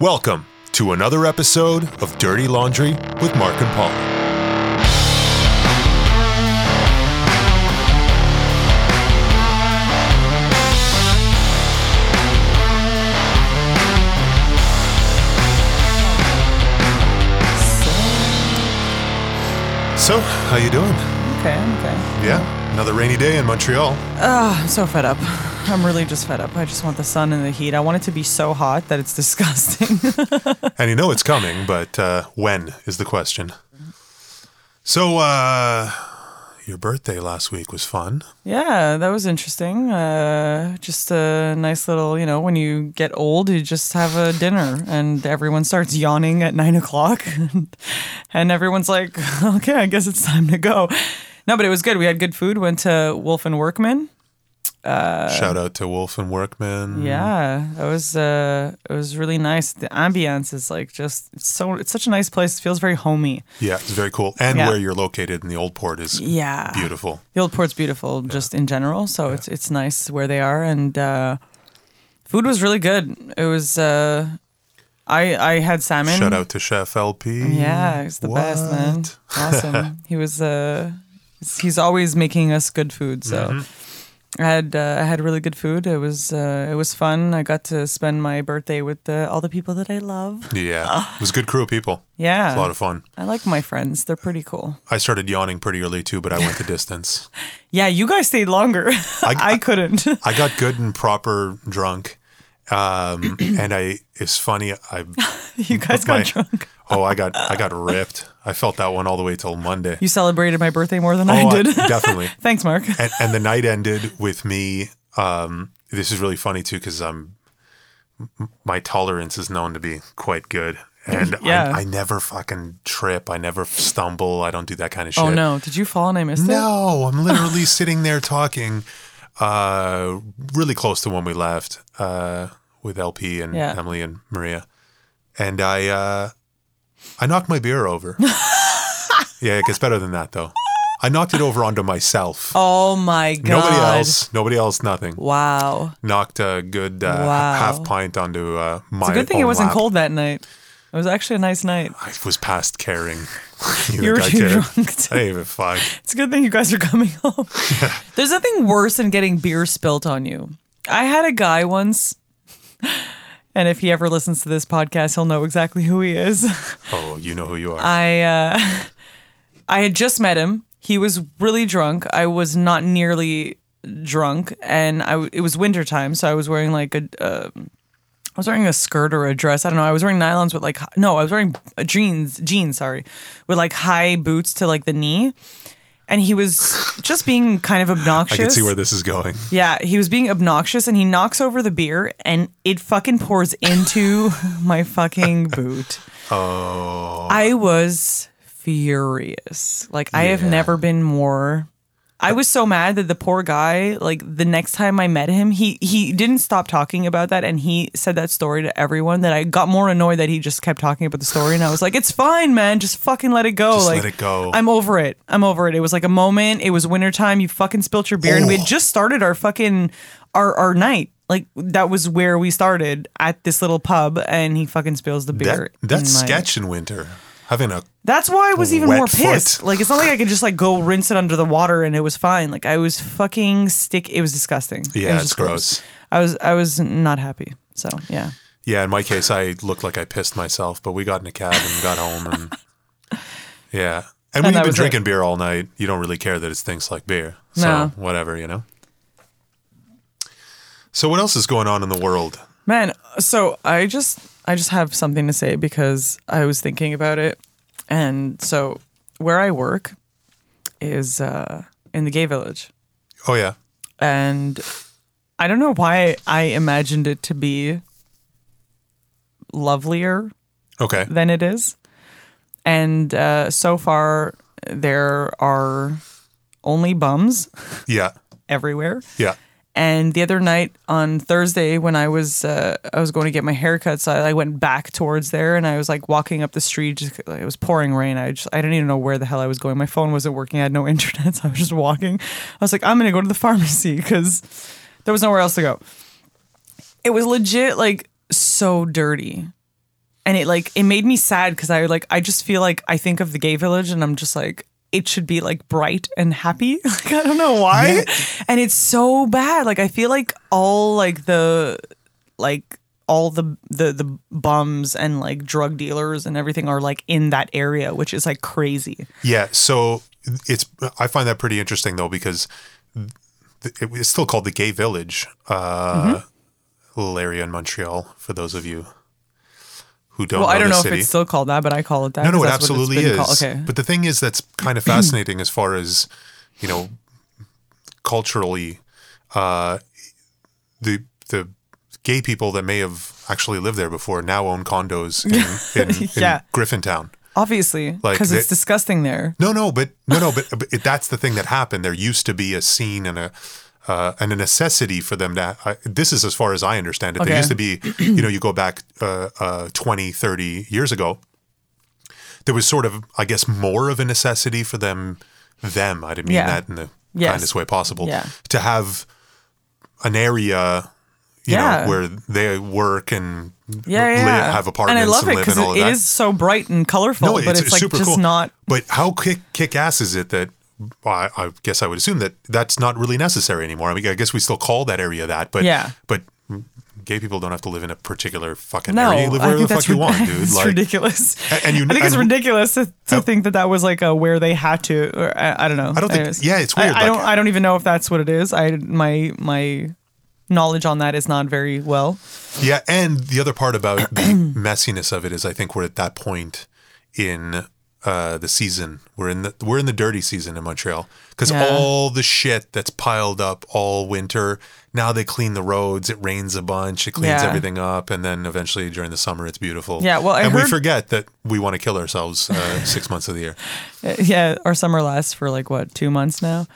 Welcome to another episode of Dirty Laundry with Mark and Paul. So, how you doing? Okay, I'm okay. Yeah, another rainy day in Montreal. Ah, I'm so fed up. I'm really just fed up. I just want the sun and the heat. I want it to be so hot that it's disgusting. And you know it's coming, but uh, when is the question. So, uh, your birthday last week was fun. yeah, that was interesting. Uh, just a nice little, you know, when you get old, you just have a dinner and everyone starts yawning at nine o'clock. and everyone's like, okay, I guess it's time to go. No, but it was good. We had good food. Went to Wolf and Workman. Shout out to Wolf and Workman. Yeah, it was uh, it was really nice. The ambience is like just it's so it's such a nice place. It feels very homey. Yeah, it's very cool. And Yeah. where you're located in the old port is Yeah, beautiful. The old port's beautiful, just in general. So it's it's nice where they are, and uh, food was really good. It was. Uh, I I had salmon. Shout out to Chef LP. Yeah, he's the best man. Awesome. he was. Uh, he's always making us good food. So. Mm-hmm. I had uh, I had really good food. It was uh, it was fun. I got to spend my birthday with uh, all the people that I love. Yeah, it was a good crew of people. Yeah, It was a lot of fun. I like my friends. They're pretty cool. I started yawning pretty early too, but I went the distance. Yeah, you guys stayed longer. I, I- couldn't. I got good and proper drunk. Um, and I, it's funny. I, you guys got my- drunk. Oh, I got, I got ripped. I felt that one all the way till Monday. You celebrated my birthday more than oh, I I- did. definitely. Thanks, Mark. And, and the night ended with me. Um, this is really funny too, because I'm, my tolerance is known to be quite good. And Yeah. I, I never fucking trip. I never stumble. I don't do that kind of shit. Oh no, did you fall and I missed it? No, I'm literally sitting there talking, uh, really close to when we left, uh, with LP and Yeah. Emily and Maria, and I, uh, I knocked my beer over. yeah, it gets better than that though. I knocked it over onto myself. Oh my god. Nobody else. Nobody else. Nothing. Wow. Knocked a good uh, Wow. half pint onto uh, my. It's a good thing it wasn't lap. cold that night. It was actually a nice night. I was past caring. you You were too care? drunk to- I even fuck. It's a good thing you guys are coming home. There's nothing worse than getting beer spilt on you. I had a guy once, and if he ever listens to this podcast, he'll know exactly who he is. Oh, you know who you are. I uh, I had just met him. He was really drunk. I was not nearly drunk, and I w- it was wintertime, so I was wearing like a. Uh, I was wearing a skirt or a dress. I don't know. I was wearing nylons with like no, I was wearing uh, jeans, jeans, sorry, with like high boots to like the knee. And he was just being kind of obnoxious. I can see where this is going. Yeah, he was being obnoxious and he knocks over the beer and it fucking pours into my fucking boot. Oh. I was furious. Like I have never been more I was so mad that the poor guy, like the next time I met him, he he didn't stop talking about that and he said that story to everyone that I got more annoyed that he just kept talking about the story and I was like, It's fine, man, just fucking let it go. Just like let it go. I'm over it. I'm over it. It was like a moment. It was wintertime. You fucking spilt your beer and we had just started our fucking our our night. Like that was where we started at this little pub and he fucking spills the beer. That, that's in my- sketch in winter. Having a that's why I was even more foot. pissed. Like it's not like I could just like go rinse it under the water and it was fine. Like I was fucking stick. It was disgusting. It Yeah, was it's just gross. I was I was not happy. So yeah. yeah. In my case, I looked like I pissed myself, but we got in a cab and got home, and yeah. And, And when you've been was it. drinking beer all night, you don't really care that it stinks like beer. So No. whatever, you know. So what else is going on in the world? Man, so I just I just have something to say because I was thinking about it. And so where I work is uh in the gay village. Oh yeah, And I don't know why I imagined it to be lovelier okay, than it is. And uh, so far, there are only bums yeah, everywhere. yeah. And the other night on Thursday, when I was uh, I was going to get my haircut, so I, I went back towards there, and I was like walking up the street. Just, it was pouring rain. I just I didn't even know where the hell I was going. My phone wasn't working. I had no internet, so I was just walking. I was like, I'm gonna go to the pharmacy because there was nowhere else to go. It was legit like so dirty. and it like it made me sad because I like I just feel like I think of the gay village and I'm just like it should be like bright and happy. Like I don't know why. Yeah. And it's so bad. Like I feel like all like the like all the the the bums and like drug dealers and everything are like in that area, which is like crazy. Yeah, so it's I find that pretty interesting though because it's still called the Gay Village, uh, Mm-hmm. little area in Montreal. For those of you who don't, Well, know I don't know city. if it's still called that, but I call it that. no, no, it it's absolutely is. called. Okay. But the thing is, that's kind of fascinating as far as you know, culturally, uh, the the gay people that may have actually lived there before now own condos in, in, Yeah. in Griffintown. Obviously, Like, because it's they- disgusting there. No, no, but no, no, but, but it, that's the thing that happened. There used to be a scene and a uh, and a necessity for them to. I this is as far as I understand it. There used to be, you know, you go back uh, uh, 20, 30 years ago. There was sort of, I guess, more of a necessity for them. Them, I didn't mean Yeah. that in the Yes. kindest way possible. Yeah. To have an area, you Yeah. know, where they work and Yeah, li- yeah. have apartments and I love it live because and all it, of it that. is so bright and colorful, but it's, like just not. But how kick kick ass is it that? Well, I, I guess I would assume that that's not really necessary anymore. I mean, I guess we still call that area that, but Yeah. but gay people don't have to live in a particular fucking No, area. You live I wherever the that's fuck you want, dude. It's Like, ridiculous. And you- I think it's and- ridiculous to, to think that that was like a where they had to. Or I, I don't know. I don't think- yeah, it's I- weird, I, like- don't. I don't even know if that's what it is. I my my knowledge on that is not very well. Yeah, and the other part about the messiness of it is, I think we're at that point in uh, the season. We're in the we're in the dirty season in Montreal because Yeah. all the shit that's piled up all winter. Now they clean the roads. It rains a bunch. It cleans Yeah. everything up, and then eventually during the summer, it's beautiful. Yeah, well, I and we forget that we want to kill ourselves uh, six months of the year. Yeah, our summer lasts for like what two months now.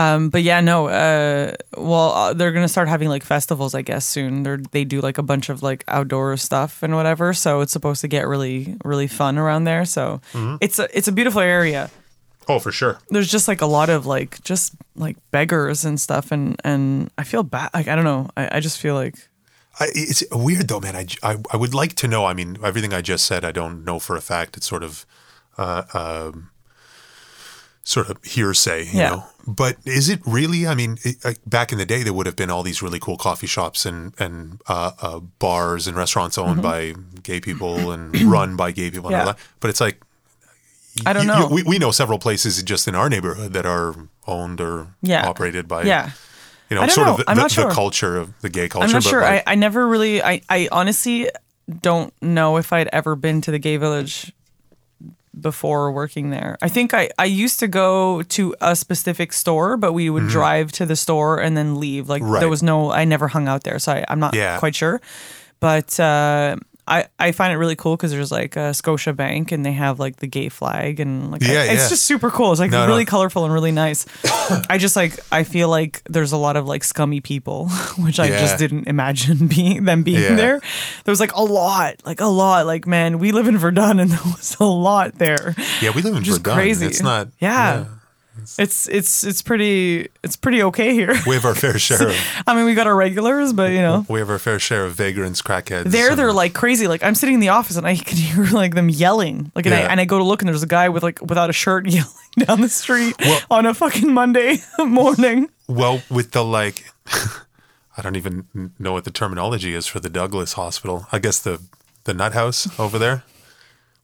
Um, but yeah, no. Uh, well, uh, they're gonna start having like festivals, I guess, soon. They they do like a bunch of like outdoor stuff and whatever. So it's supposed to get really, really fun around there. So Mm-hmm. it's a it's a beautiful area. Oh, for sure. There's just like a lot of like just like beggars and stuff, and and I feel bad. Like I don't know. I, I just feel like I, it's weird though, man. I, I, I would like to know. I mean, everything I just said, I don't know for a fact. It's sort of, uh, um, sort of hearsay, you Yeah. know. But is it really? I mean, it, back in the day, there would have been all these really cool coffee shops and and uh, uh, bars and restaurants owned by gay people and run by gay people and all Mm-hmm. That. But it's like. I don't you- know. you- we, we know several places just in our neighborhood that are owned or Yeah. operated by yeah. you know sort know. of the, the, not the sure. culture of the gay culture. I'm not but sure. like- I, I never really. I I honestly don't know if I'd ever been to the gay village before working there. I think I I used to go to a specific store, but we would drive to the store and then leave. Like Mm-hmm. Right. there was no. I never hung out there, so I, I'm not Yeah. quite sure. But uh, I I find it really cool because there's like a Scotiabank and they have like the gay flag and like Yeah, it's yeah. just super cool. It's like No, no. really colorful and really nice. I just like I feel like there's a lot of like scummy people, which I Yeah. just didn't imagine being them being there. There was like a lot, like a lot. Like man, we live in Verdun, and there was a lot there. yeah, we live in is Verdun. crazy. It's not. Yeah. It's it's it's pretty it's pretty okay here. We have our fair share of I mean, we got our regulars, but you know, we have our fair share of vagrants, crackheads. there and- they're like crazy. Like I'm sitting in the office and I can hear like them yelling. Like and, I, and I go to look and there's a guy with like without a shirt yelling down the street Well- on a fucking Monday morning. well with the like. I don't even know what the terminology is for the Douglas Hospital. I guess the the nut house over there.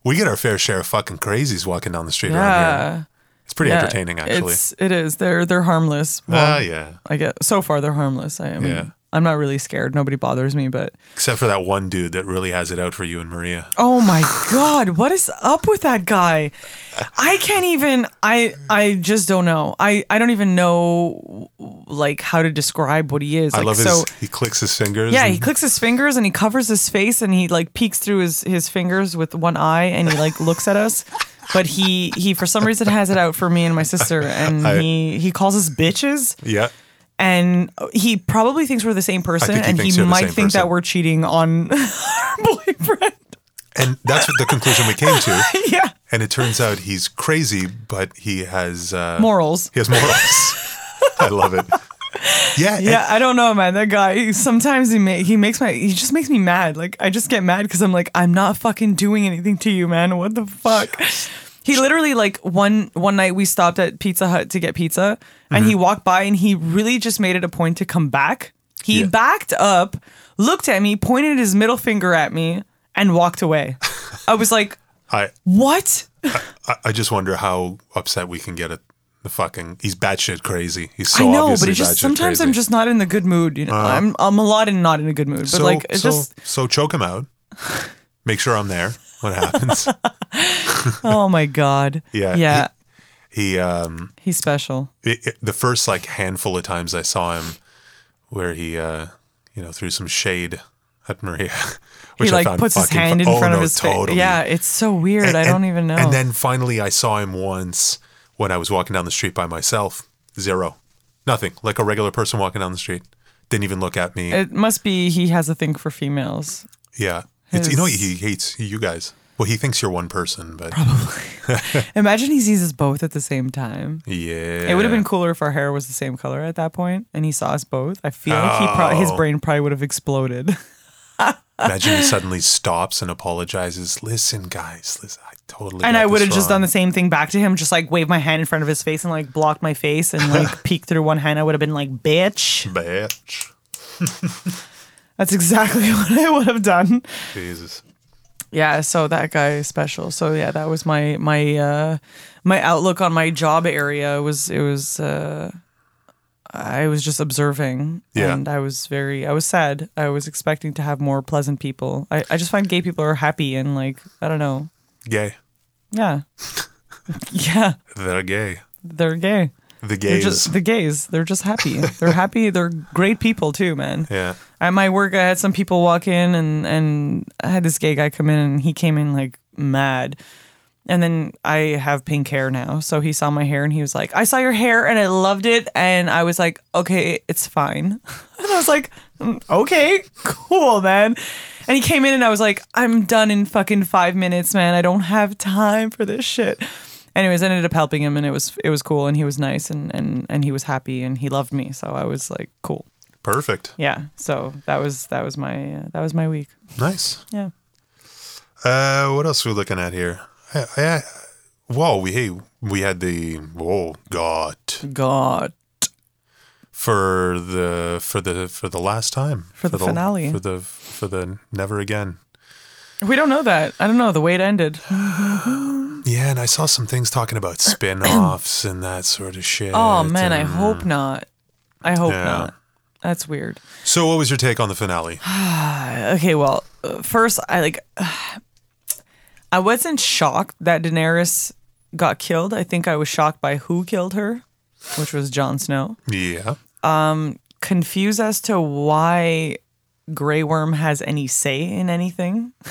We get our fair share of fucking crazies walking down the street around here. It's pretty Yeah, entertaining, actually. It's it is. They're they're harmless. Well, Ah, yeah. I get so far they're harmless. I, I mean, Yeah. I'm not really scared. Nobody bothers me, but Except for that one dude that really has it out for you and Maria. oh my god, what is up with that guy? I can't even. I I just don't know. I I don't even know like how to describe what he is. I Like love his. so. he clicks his fingers. Yeah, and- he clicks his fingers and he covers his face and he like peeks through his, his fingers with one eye and he like looks at us. But he he for some reason has it out for me and my sister and I- he he calls us bitches yeah. and he probably thinks we're the same person and he might think that we're cheating on our boyfriend. And that's what the conclusion we came to. yeah. And it turns out he's crazy, but he has uh, Morals. He has morals. I love it. Yeah, Yeah, I don't know, man. That guy. Sometimes he ma- he makes my he just makes me mad. Like I just get mad because I'm like I'm not fucking doing anything to you, man. What the fuck? He literally like one one night we stopped at Pizza Hut to get pizza, and he mm-hmm. walked by and he really just made it a point to come back. He Yeah. backed up, looked at me, pointed his middle finger at me, and walked away. I was like, I, "What?" I I just wonder how upset we can get at the fucking. He's batshit crazy. He's so I know, but it just sometimes I'm. Uh, just not in the good mood. You know, I'm I'm a lot in not in a good mood. But so like it so just so choke him out. Make sure I'm there. What happens? oh my god. Yeah, Yeah. he um he's special. it, it- the first like handful of times I saw him, where he uh you know threw some shade at Maria, which He I like found puts his hand fu- in oh, front of no, his face. totally. Yeah, it's so weird. I don't even know. And then finally, I saw him once when I was walking down the street by myself. Zero, nothing. Like a regular person walking down the street. Didn't even look at me. it must be he has a thing for females. yeah, it's you know he hates you guys. Well, he thinks you're one person, but probably. Imagine he sees us both at the same time. yeah, It would have been cooler if our hair was the same color at that point and he saw us both. I feel like he pro- oh. his Oh. brain probably would have exploded. Imagine he suddenly stops and apologizes. Listen, guys, listen. I totally. and I would have just done the same thing back to him, just like wave my hand in front of his face and like blocked my face and like peek through one hand. I would have been like, bitch. Bitch. That's exactly what I would have done. Jesus. Yeah, so that guy is special. So yeah, that was my my uh my outlook on my job area was it was uh I was just observing Yeah. and I was very I was sad. I was expecting to have more pleasant people. I, I just find gay people are happy and like I don't know. Gay. Yeah. yeah, They're gay. they're gay. The They're gays. just the gays. They're just happy. They're happy. They're great people too, man. yeah. At my work, I had some people walk in, and and I had this gay guy come in, and he came in like mad. And then I have pink hair now, so he saw my hair, and he was like, "I saw your hair, and I loved it." And I was like, "Okay, it's fine." And I was like, "Mm, "Okay, cool, man." And he came in, and I was like, "I'm done in fucking five minutes, man. I don't have time for this shit." Anyways, I ended up helping him, and it was it was cool, and he was nice, and and and he was happy, and he loved me, so I was like, "Cool." Perfect. yeah so that was that was my uh, that was my week Nice. yeah Uh, what else are we looking at here? I, I, whoa, we hey, we had the whoa god god for the for the for the last time For the finale. for the for the never again. we don't know that i don't know the way it ended Yeah, and I saw some things talking about spin-offs and that sort of shit. oh man i hope not i hope Yeah. not that's weird So, what was your take on the finale? okay well first i like i wasn't shocked that daenerys got killed i think i was shocked by who killed her which was Jon snow Yeah, Um, confused as to why Grey Worm has any say in anything.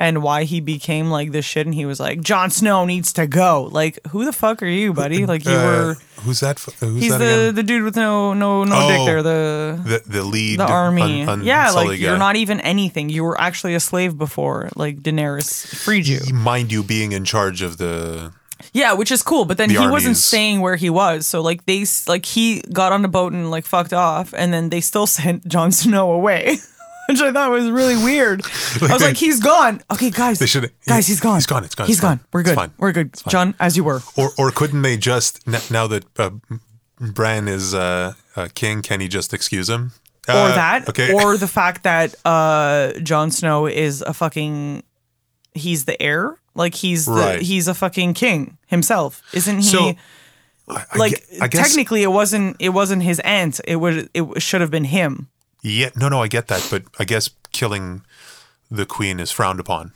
And why he became like this shit, and he was like, "Jon Snow needs to go." Like, who the fuck are you, buddy? Like, you Uh, were. who's that? f- Who's He's that the again? the dude with no no no dick Oh. there. The The the lead, the army. un- un- yeah, like guy. you're not even anything. You were actually a slave before. Like Daenerys freed you. mind you being in charge of the Yeah, which is cool. But then The he wasn't staying where he was. So like they s- like he got on the boat and like fucked off, and then they still sent Jon Snow away, which I thought was really weird. I was like, he's gone. Okay, guys, They should- guys, he's gone. he's gone, it's gone, He's it's gone. We're It's good. fine. We're good. Jon, as you were. or or couldn't they just n- now that uh, Bran is uh, uh, king, can he just excuse him? or Uh, that, okay, or the fact that uh, Jon Snow is a fucking, he's the heir, like he's the Right. he's a fucking king himself, isn't he? So, I, I like guess, technically, it wasn't it wasn't his aunt. It would it should have been him. yeah, no, no, I get that, but I guess killing the queen is frowned upon.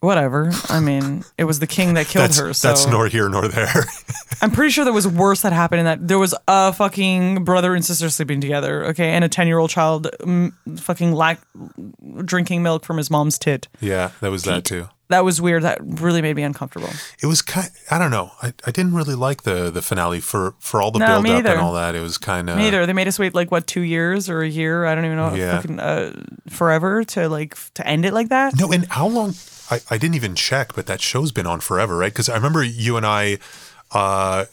Whatever. I mean, it was the king that killed That's her. So that's nor here nor there. I'm pretty sure there was worse that happened in that there was a fucking brother and sister sleeping together, okay, and a ten year old child mm, fucking lack drinking milk from his mom's tit. yeah, that was that too. That was weird. That really made me uncomfortable. It was kind. I don't know. I, I didn't really like the the finale for for all the No, build up and all that. It was kind of Me either. They made us wait like what two years or a year? I don't even know. Yeah. Fucking uh, forever to like to end it like that. No, and how long? I, I didn't even check, but that show's been on forever, right? Because I remember you and I uh,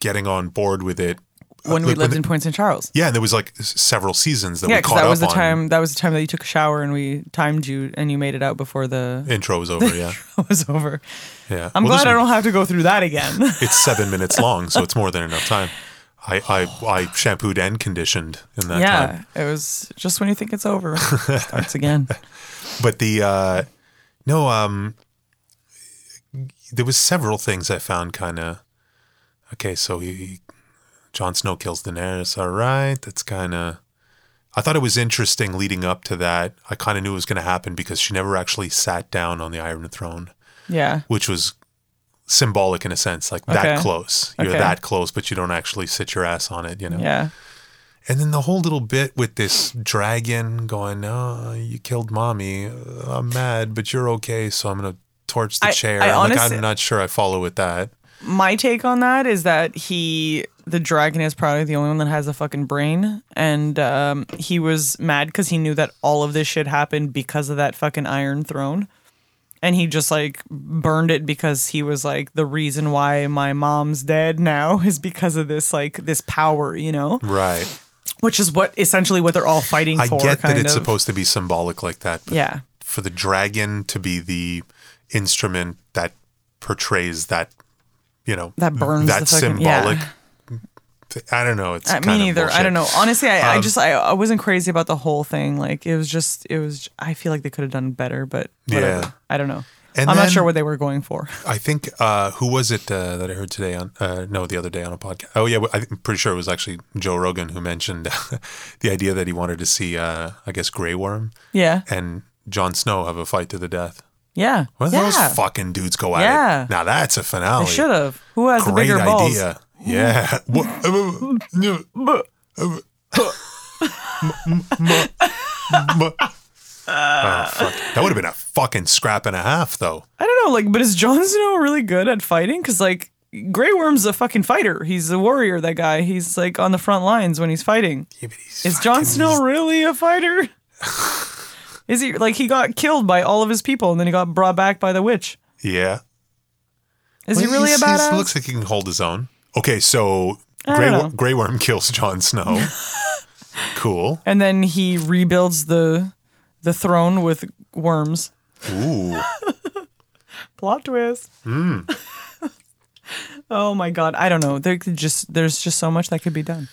getting on board with it when we like, lived when in Point St. Charles. Yeah, and there was like several seasons that Yeah, we caught that was up the on. time. That was the time that you took a shower and we timed you and you made it out before the Intro was over. Yeah, was over. yeah. I'm Well, glad I don't have to go through that again. It's seven minutes long, so it's more than enough time. I I, I shampooed and conditioned in that yeah, time. it was just when you think it's over, it starts again. But the uh no um there was several things I found kind of okay. So he Jon Snow kills Daenerys. All right, that's kind of. I thought it was interesting leading up to that. I kind of knew it was going to happen because she never actually sat down on the Iron Throne, Yeah, which was symbolic in a sense, like that Okay. close. You're Okay. that close, but you don't actually sit your ass on it. You know. yeah, And then the whole little bit with this dragon going, "Oh, you killed mommy. I'm mad, but you're okay, so I'm gonna torch the I- chair." I I'm like, honestly- I'm not sure I follow with that. my take on that is that he the dragon is probably the only one that has a fucking brain and um, he was mad because he knew that all of this shit happened because of that fucking iron throne and he just like burned it because he was like the reason why my mom's dead now is because of this like this power you know Right. which is what essentially what they're all fighting I for get that it's of. supposed to be symbolic like that, but yeah for the dragon to be the instrument that portrays that, you know, That burns that fucking- symbolic. yeah. I don't know. It's Uh, me neither. I don't know. Honestly, I, I Um, just I, I wasn't crazy about the whole thing. Like it was just it was. I feel like they could have done better, but whatever. Yeah. I don't know. And I'm then- not sure what they were going for. I think uh, who was it uh, that I heard today on? Uh, no, the other day on a podcast. Oh yeah, I'm pretty sure it was actually Joe Rogan who mentioned the idea that he wanted to see, uh, I guess, Grey Worm Yeah. and Jon Snow have a fight to the death. Yeah. When yeah. those fucking dudes go at Yeah. it. Now that's a finale. They should have. Who has the bigger balls? idea. Yeah. What- oh, fuck. That would have been a fucking scrap and a half, though. I don't know. Like, but is Jon Snow really good at fighting? Because like. Grey Worm's a fucking fighter. He's a warrior. That guy. He's like on the front lines when he's fighting. Yeah, but he's Is Jon fucking- Snow really a fighter? Is he like he got killed by all of his people and then he got brought back by the witch? Yeah. Is he Well, really a he's- he's- badass? looks like he can hold his own. Okay, so Grey, Wor- Grey Worm kills Jon Snow. cool. and then he rebuilds the the throne with worms. Ooh. Plot twist. oh my god, I don't know. There could just there's just so much that could be done.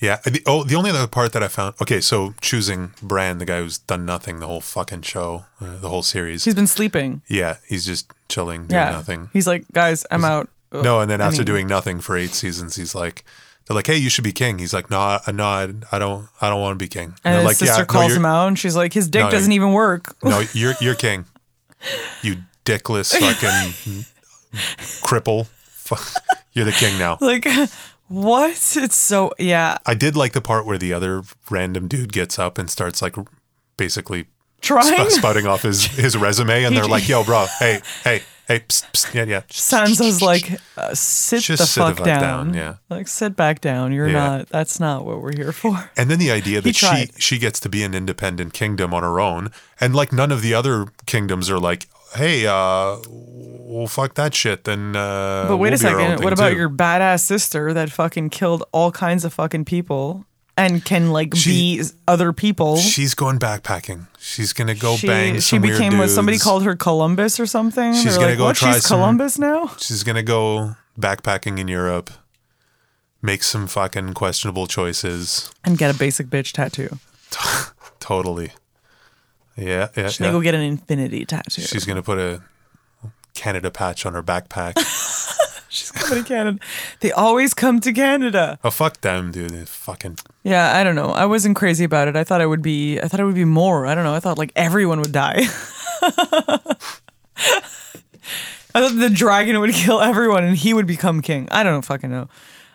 Yeah. The, oh, the only other part that I found. Okay, so choosing Bran, the guy who's done nothing the whole fucking show, uh, the whole series. He's been sleeping. yeah, he's just chilling, doing Yeah, nothing. He's like, guys, I'm out. No, and then I after mean- doing nothing for eight seasons, he's like, they're like, "Hey, you should be king." He's like, "No, I, no, I, I don't, I don't want to be king." And they're his like, sister no, calls you're- him out, and she's like, his dick No, doesn't even work. No, you're you're king. You dickless fucking cripple. Fuck, You're the king now. like, what? It's so yeah. I did like the part where the other random dude gets up and starts like basically Trying. sp- spouting off his his resume, and they're like, "Yo, bro, hey, hey, hey, psst, psst, yeah, yeah." Sansa's like, uh, sit Just the sit the fuck fuck down. down, yeah. Like, sit back down. You're Yeah. not. That's not what we're here for. And then the idea that she tried. she gets to be an independent kingdom on her own, and like none of the other kingdoms are like, "Hey, uh, well, fuck that shit." Then, uh, But wait we'll a be our own second. thing What about too." your badass sister that fucking killed all kinds of fucking people and can like She- be other people? She's going backpacking. She's gonna go she, bang she became what somebody called her Columbus or something. She's gonna like, go what? try She's some- Columbus now. She's gonna go backpacking in Europe, make some fucking questionable choices. And get a basic bitch tattoo. Totally. Yeah, yeah. She's yeah. gonna go get an infinity tattoo. She's gonna put a Canada patch on her backpack. She's coming to Canada. They always come to Canada. oh fuck them, dude. They fucking Yeah, I don't know. I wasn't crazy about it. I thought it would be. I thought it would be more. I don't know. I thought like everyone would die. I thought the dragon would kill everyone and he would become king. I don't. Fucking know.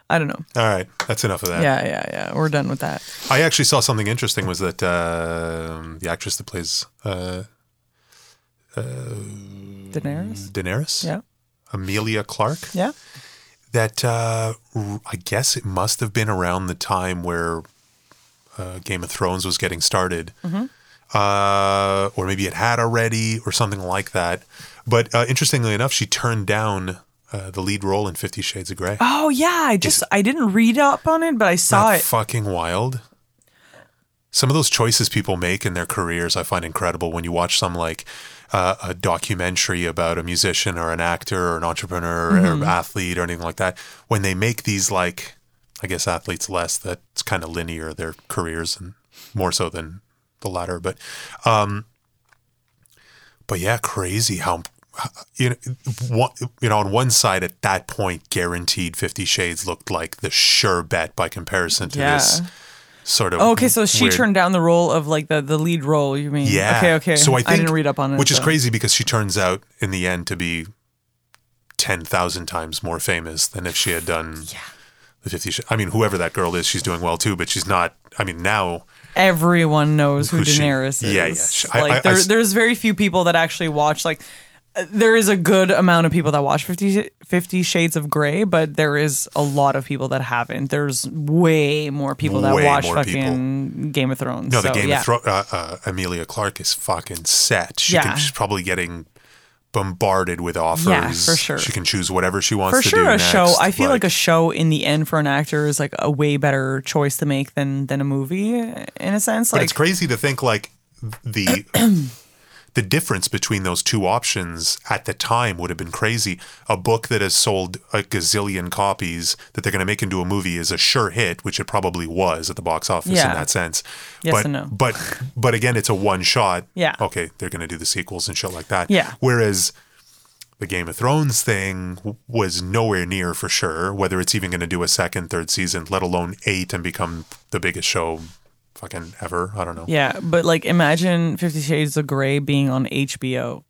I don't know. All right, that's enough of that. Yeah, yeah, yeah. We're done with that. I actually saw something interesting. Was that uh, the actress that plays uh, Daenerys. Daenerys? Yeah, Emilia Clarke. yeah. That uh, I guess it must have been around the time where uh, Game of Thrones was getting started, Mm-hmm. uh, or maybe it had already, or something like that. But uh, interestingly enough, she turned down uh, the lead role in Fifty Shades of Grey. Oh yeah, I just I didn't read up on it, but I saw it. fucking wild. Some of those choices people make in their careers, I find incredible. When you watch some like uh, a documentary about a musician or an actor or an entrepreneur Mm-hmm. or athlete or anything like that, when they make these like, I guess athletes less, that's kind of linear their careers and more so than the latter. But, um, but yeah, crazy how you know, one, you know, on one side at that point, guaranteed Fifty Shades looked like the sure bet by comparison to Yeah. this sort of. Oh, okay, so she weird- turned down the role of like the the lead role. You mean? Yeah. Okay, okay. So I think I didn't read up on it, which is so. crazy because she turns out in the end to be ten thousand times more famous than if she had done the Fifty. Sh- I mean, whoever that girl is, she's doing well too. But she's not. I mean, now Everyone knows who Who she- Daenerys is. yeah, yeah. She- Like I- I there, there's very few people that actually watch like. There is a good amount of people that watch 50, 50 Shades of Grey, but there is a lot of people that haven't. There's way more people that Way watch fucking Game of Thrones. no, the So, Game yeah. of Thrones. Uh, uh, Emilia Clarke is fucking set. She Yeah. can, she's probably getting bombarded with offers. Yeah, for sure. She can choose whatever she wants for to sure do a show i feel like, a show in the end for an actor is like a way better choice to make than than a movie in a sense like it's crazy to think like the the difference between those two options at the time would have been crazy. A book that has sold a gazillion copies that they're going to make into a movie is a sure hit, which it probably was at the box office in that sense. Yes but, and no. But but again, it's a one shot. Yeah. Okay, they're going to do the sequels and shit like that. Yeah. Whereas the Game of Thrones thing was nowhere near for sure whether it's even going to do a second, third season, let alone eight and become the biggest show fucking ever. I don't know. yeah but like imagine 50 shades of gray being on hbo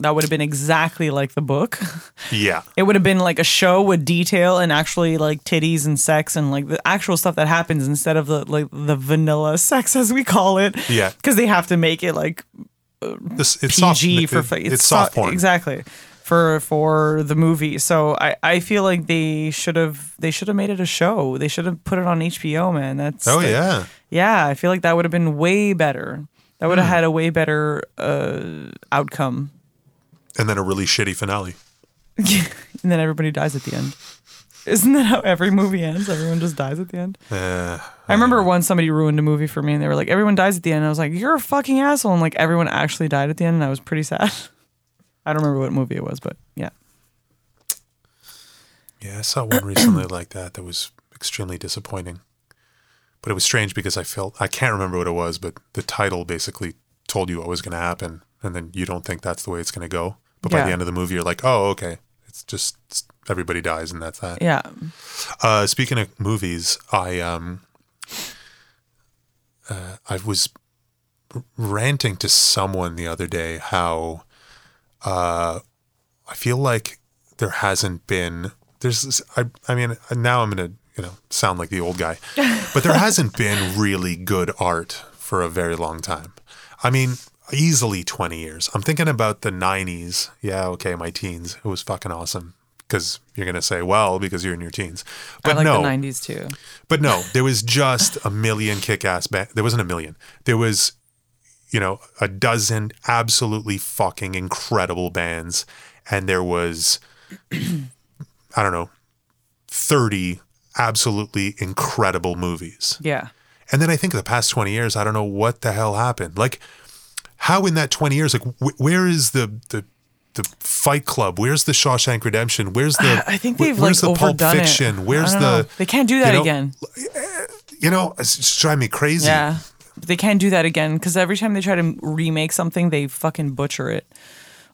that would have been exactly like the book Yeah. it would have been like a show with detail and actually like titties and sex and like the actual stuff that happens instead of the like the vanilla sex as we call it Yeah. because they have to make it like uh, This it's PG soft, for it- fa- it's, soft porn. exactly for for the movie. So I I feel like they should have they should have made it a show. They should have put it on HBO, man. That's Oh the- yeah. Yeah. I feel like that would have been way better. That would have Hmm. had a way better uh, outcome. And then a really shitty finale. and then everybody dies at the end. Isn't that how every movie ends? Everyone just dies at the end. Uh, I remember once somebody ruined a movie for me, and they were like, "Everyone dies at the end." And I was like, "You're a fucking asshole!" And like everyone actually died at the end, and I was pretty sad. I don't remember what movie it was, but yeah. yeah, I saw one recently like that that was extremely disappointing. But it was strange because I felt I can't remember what it was, but the title basically told you what was going to happen, and then you don't think that's the way it's going to go. But by the end of the movie, you're like, oh, okay, it's just it's- everybody dies, and that's that. Yeah. Uh, speaking of movies, I um, uh, I was r- ranting to someone the other day how uh, I feel like there hasn't been there's this, I I mean now I'm gonna you know sound like the old guy, but there hasn't been really good art for a very long time. I mean. Easily 20 years. I'm thinking about the 90s. Yeah, okay, my teens. It was fucking awesome. Because you're going to say, well, because you're in your teens. But I like no, the '90s too. but no, there was just a million kick-ass band. There wasn't a million. There was, you know, a dozen absolutely fucking incredible bands, and there was, I don't know, thirty absolutely incredible movies. Yeah. And then I think the past twenty years, I don't know what the hell happened. Like, how in that twenty years, like, wh- where is the the the Fight Club? Where's the Shawshank Redemption? Where's the I think they've where's like the Pulp Fiction? it. Where's the know. They can't do that you know, again. Eh, you know, it's just driving me crazy. Yeah. They can't do that again because every time they try to remake something, they fucking butcher it.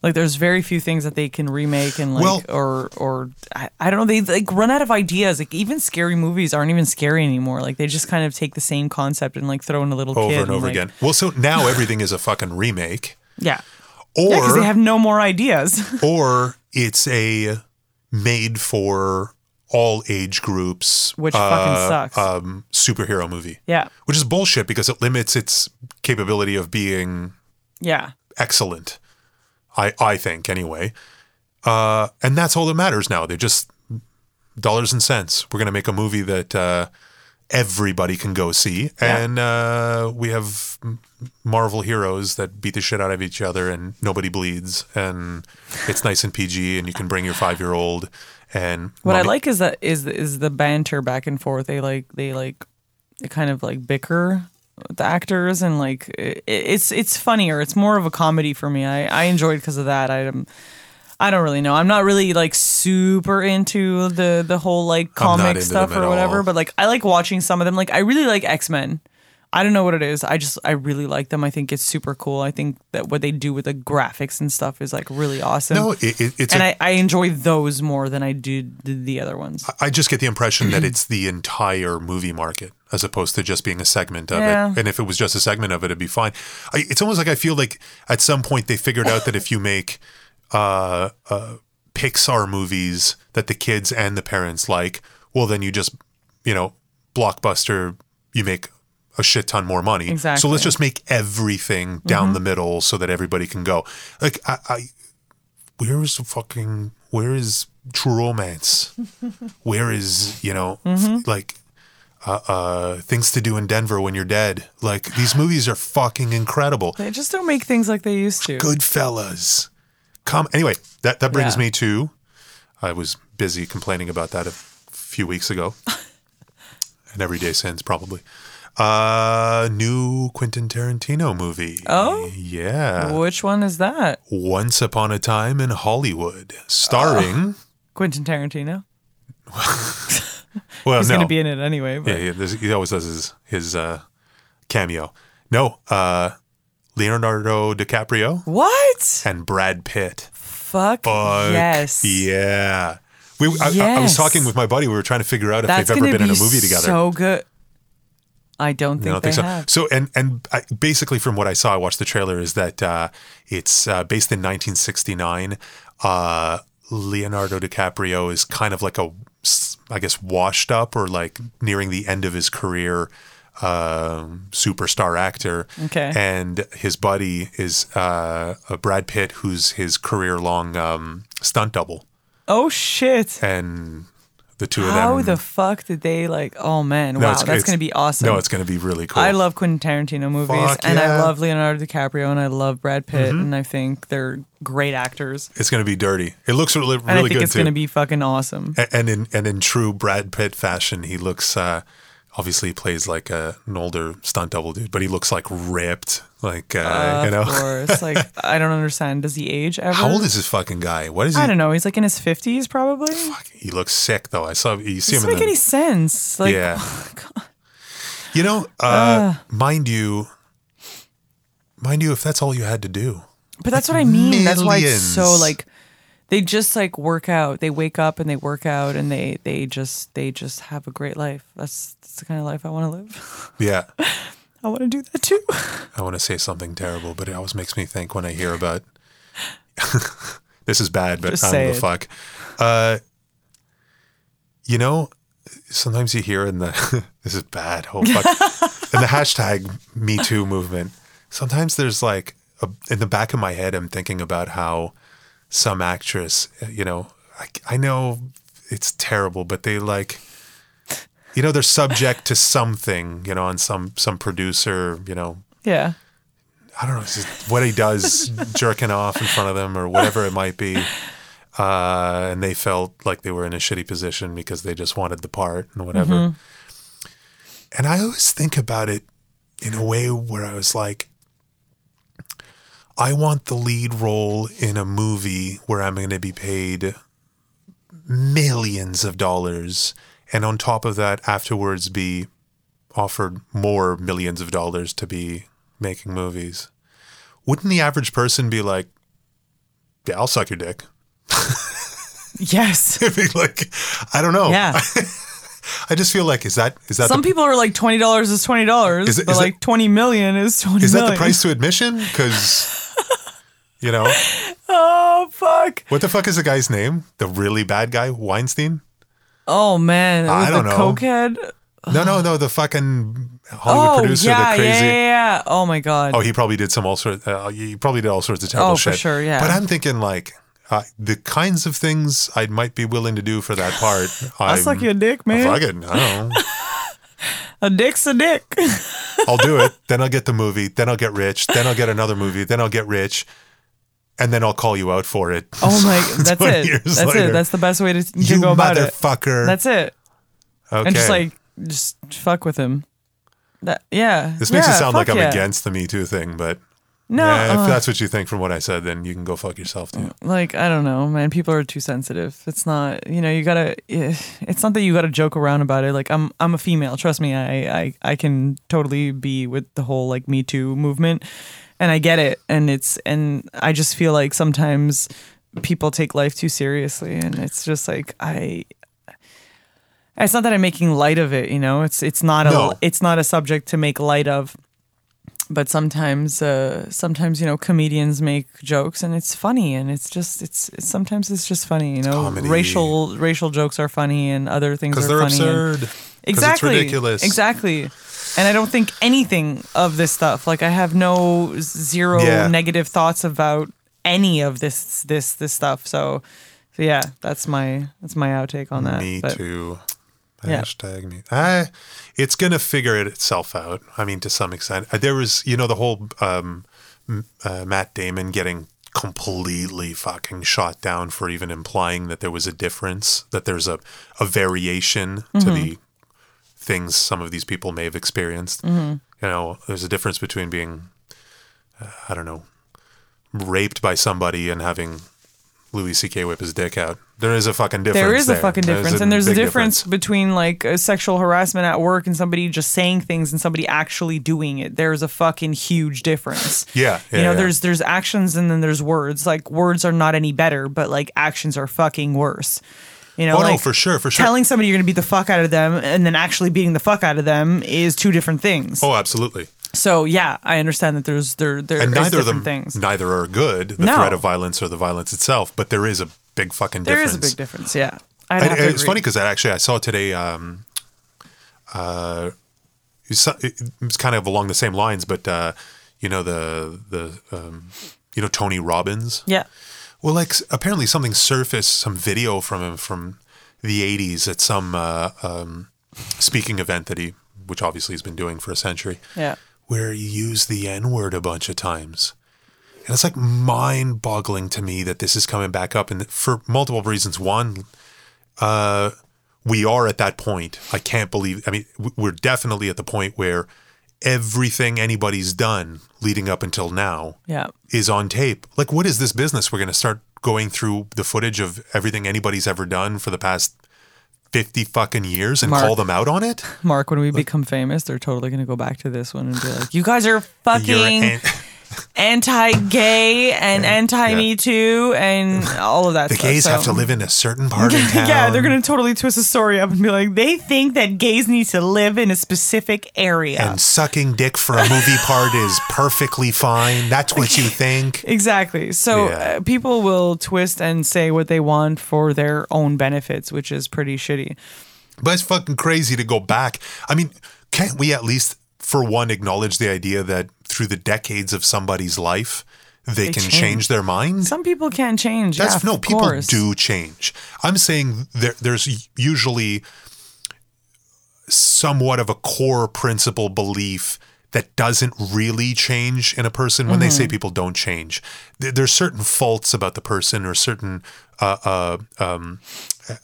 Like there's very few things that they can remake and like Well- or or I, I don't know they like run out of ideas. Like even scary movies aren't even scary anymore. Like they just kind of take the same concept and like throw in a little over kid and over like- again. Well, so now everything is a fucking remake, Yeah, or yeah, because they have no more ideas. or it's a made for all age groups, Which fucking uh, sucks. Um, superhero movie, yeah, which is bullshit because it limits its capability of being yeah, excellent. I I think anyway, uh, and that's all that matters now. They're just dollars and cents. We're gonna make a movie that uh, everybody can go see, and uh, we have Marvel heroes that beat the shit out of each other, and nobody bleeds, and it's nice and PG, and you can bring your five year old. And What I like is that is is the banter back and forth. They like they like they kind of like bicker the actors and like it, it's it's funnier. It's more of a comedy for me. I I enjoyed because of that. I um, I don't really know. I'm not really like super into the the whole like comic stuff or whatever, all. but like I like watching some of them. Like I really like X Men. I don't know what it is. I just I really like them. I think it's super cool. I think that what they do with the graphics and stuff is like really awesome. no, it, it, it's and a, I I enjoy those more than I do the, the other ones. I just get the impression that it's the entire movie market as opposed to just being a segment of Yeah. it. And if it was just a segment of it, it'd be fine. I, it's almost like I feel like at some point they figured out that if you make uh, uh, Pixar movies that the kids and the parents like, well, then you just, you know, blockbuster, you make a shit ton more money. So let's just make everything down the middle so that everybody can go. Like, I, I where is the fucking, where is True Romance? where is you know f- like uh, uh things to do in denver when you're dead like these movies are fucking incredible They just don't make things like they used to. goodfellas come anyway that that brings Yeah. me to i was busy complaining about that a few weeks ago and every day since probably uh new quentin tarantino movie Oh? yeah Which one is that? once upon a time in hollywood starring Quentin Tarantino. well He's no going to be in it anyway. But Yeah, yeah he always does his his uh, cameo. No, uh, Leonardo DiCaprio What? and Brad Pitt. Fuck, Fuck yes. Yeah. We, I, I- I was talking with my buddy. We were trying to figure out if That's they've ever been be in a movie together. so good. I don't think I don't they think so. have. So, and and I, basically, from what I saw, I watched the trailer. Is that uh, it's uh, based in 1969. Uh, Leonardo DiCaprio is kind of like a, I guess, washed up or like nearing the end of his career, um, superstar actor. Okay. And his buddy is uh, a Brad Pitt, who's his career-long um, stunt double, Oh, shit. and the two of How them. the fuck did they like? Oh, man. No, wow. it's- That's it's- going to be awesome. No, it's going to be really cool. I love Quentin Tarantino movies, Fuck and I yeah. Mm-hmm. love Leonardo DiCaprio, and I love Brad Pitt, and I think they're great actors. It's going to be dirty. It looks really, And I think good it's too. going to be fucking awesome. A- and in and in true Brad Pitt fashion, he looks uh, obviously he plays like a, an older stunt double dude, but he looks like ripped, like uh, you know. Of course. like, I don't understand. Does he age ever? How old is this fucking guy? What is he? I don't know. He's like in his 50s, probably. He looks sick though. I saw you see Doesn't him make in any sense. Like, yeah. You know, uh, mind you, mind you, if that's all you had to do, But that's what I mean. That's why it's so like they just like work out. They wake up and they work out and they they just they just have a great life. That's that's the kind of life I want to live. yeah. I want to do that too. I want to say something terrible, but it always makes me think when I hear about. this is bad, but Just I don't give a fuck. Uh, you know, sometimes you hear in the this is bad. Oh fuck! in the hashtag Me Too movement, sometimes there's like a, in the back of my head, I'm thinking about how some actress, you know, I, I know it's terrible, but they like. You know they're subject to something, you know, on some some producer, you know, Yeah. I don't know it's just what he does, jerking off in front of them or whatever it might be. Uh, and they felt like they were in a shitty position because they just wanted the part and whatever. And I always think about it in a way where I was like, I want the lead role in a movie where I'm going to be paid millions of dollars. And on top of that, afterwards be offered more millions of dollars to be making movies. Wouldn't the average person be like, yeah, I'll suck your dick? Yes. I mean, like, I don't know. Yeah. I just feel like, is that, is that, Some the, people are like twenty dollars is twenty dollars, but is like twenty million is twenty is that the price to admission? Because, you know, Oh fuck! what the fuck is the guy's name? The really bad guy, Weinstein? Oh man, I don't the know. cokehead. No, no, no, the fucking Hollywood Oh producer, yeah, the crazy. yeah, yeah. Oh my god. Oh, he probably did some all sorts. Uh, he probably did all sorts of terrible Oh, for shit. sure, yeah. But I'm thinking like uh, the kinds of things I might be willing to do for that part. I'm, suck your dick, man. Fucking, I don't know. A dick's a dick. I'll do it. Then I'll get the movie. Then I'll get rich. Then I'll get another movie. Then I'll get rich. And then I'll call you out for it. Oh my, that's it. That's later. it. That's the best way to, to you go about it. motherfucker. That's it. okay. And just like, just fuck with him. That yeah. this makes yeah, it sound like I'm yeah. against the Me Too thing, but No, yeah, if uh, that's what you think from what I said, then you can go fuck yourself too. like I don't know, man. People are too sensitive. It's not, you know, you gotta. It's not that you gotta joke around about it. Like I'm, I'm a female. Trust me, I, I, I can totally be with the whole like Me Too movement, and I get it. And it's, and I just feel like sometimes people take life too seriously, and it's just like I. It's not that I'm making light of it, you know. It's it's not a No. it's not a subject to make light of but sometimes uh sometimes you know comedians make jokes and it's funny and it's just it's, it's sometimes it's just funny you know comedy. racial racial jokes are funny and other things are Because they're funny and- absurd. 'Cause exactly It's ridiculous. exactly and i don't think anything of this stuff like i have no zero Yeah. negative thoughts about any of this this this stuff so so yeah that's my that's my outtake on that Me But- too. Yeah. Hashtag me. I, it's gonna figure it itself out. I mean, to some extent, there was, you know, the whole um, uh, Matt Damon getting completely fucking shot down for even implying that there was a difference, that there's a a variation to Mm-hmm. the things some of these people may have experienced. Mm-hmm. You know, there's a difference between being, uh, I don't know, raped by somebody and having Louis C.K. whip his dick out. There is a fucking difference. There is a there. fucking There's difference, and there's a big difference, between like sexual harassment at work and somebody just saying things and somebody actually doing it. There's a fucking huge difference. Yeah, yeah, you know, yeah. there's there's actions and then there's words. Like words are not any better, but like actions are fucking worse. You know, Oh, no, for sure, for sure. telling somebody you're gonna beat the fuck out of them and then actually beating the fuck out of them is two different things. Oh, absolutely. So yeah, I understand that there's there there And neither of them, things. neither are good. The No. threat of violence or the violence itself, but there is a big fucking There difference. is a big difference. Yeah, I'd And, have to it's funny because actually I saw today. Um, uh, it's so- it was kind of along the same lines, but uh, you know the the um, you know Tony Robbins. Yeah. Well, like apparently something surfaced, some video from him from the '80s at some uh, um, speaking event that he, which obviously he's been doing for a century, Yeah. where he used the N word a bunch of times. And it's like mind boggling to me that this is coming back up and for multiple reasons. One, uh, we are at that point. I can't believe, I mean, we're definitely at the point where everything anybody's done leading up until now Yeah. is on tape. Like, what is this business? We're going to start going through the footage of everything anybody's ever done for the past 50 fucking years and Mark. call them out on it? Mark, when we become famous, they're totally going to go back to this one and be like, "You guys are fucking an- anti-gay and anti-Me Too and all of that." the stuff. gays have to live in a certain part of town. yeah, they're going to totally twist the story up and be like, "They think that gays need to live in a specific area." and sucking dick for a movie part is perfectly fine. That's what you think. Exactly. So Yeah. uh, people will twist and say what they want for their own benefits, which is pretty shitty. But it's fucking crazy to go back. I mean, can't we at least, for one, acknowledge the idea that through the decades of somebody's life, they, can change. change. their mind? Some people can change. That's yeah, no, people course. do change. I'm saying there, there's usually somewhat of a core principle belief that doesn't really change in a person when they say people don't change. There- There's certain faults about the person or certain uh, uh, um,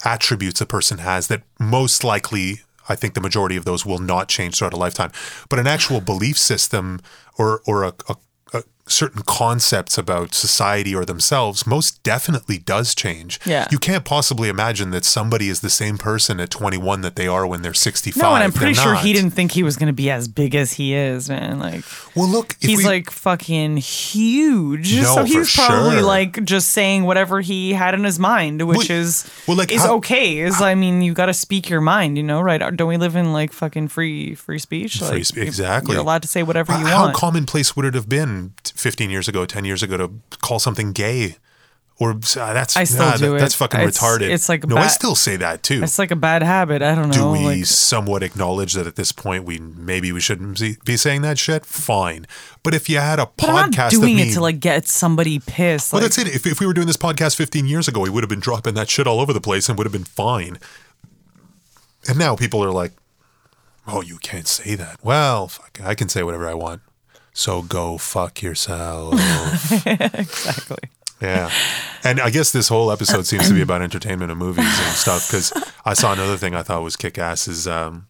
attributes a person has that most likely. I think the majority of those will not change throughout a lifetime, but an actual belief system or or a, a, certain concepts about society or themselves most definitely does change. Yeah. You can't possibly imagine that somebody is the same person at 21 that they are when they're 65. No, and I'm pretty They're sure not. he didn't think he was going to be as big as he is, man. Like Well, look, he's we, like fucking huge. No, so he for was probably sure. like just saying whatever he had in his mind, which Well- is well, like, is how- okay. Is I mean, you got to speak your mind, you know, right? Don't we live in like fucking free free speech? Free Like, you're- exactly. You're allowed to say whatever you want. how commonplace would it have been 15 years ago, 10 years ago to call something gay? Or uh, that's I still nah, do that- it. That's fucking It's- retarded. it's like a no, I still say that too. it's like a bad habit. I don't know. Do we like, somewhat acknowledge that at this point we maybe we shouldn't be- saying that shit? Fine, but if you had a but I'm podcast of doing me, it to like get somebody pissed. well, like, that's it. If, if we were doing this podcast 15 years ago, we would have been dropping that shit all over the place and would have been fine. And now people are like, Oh, you can't say that. Well, fuck, I can say whatever I want. So go fuck yourself. exactly. Yeah. And I guess this whole episode seems to be about entertainment and movies and stuff because I saw another thing I thought was kick ass is um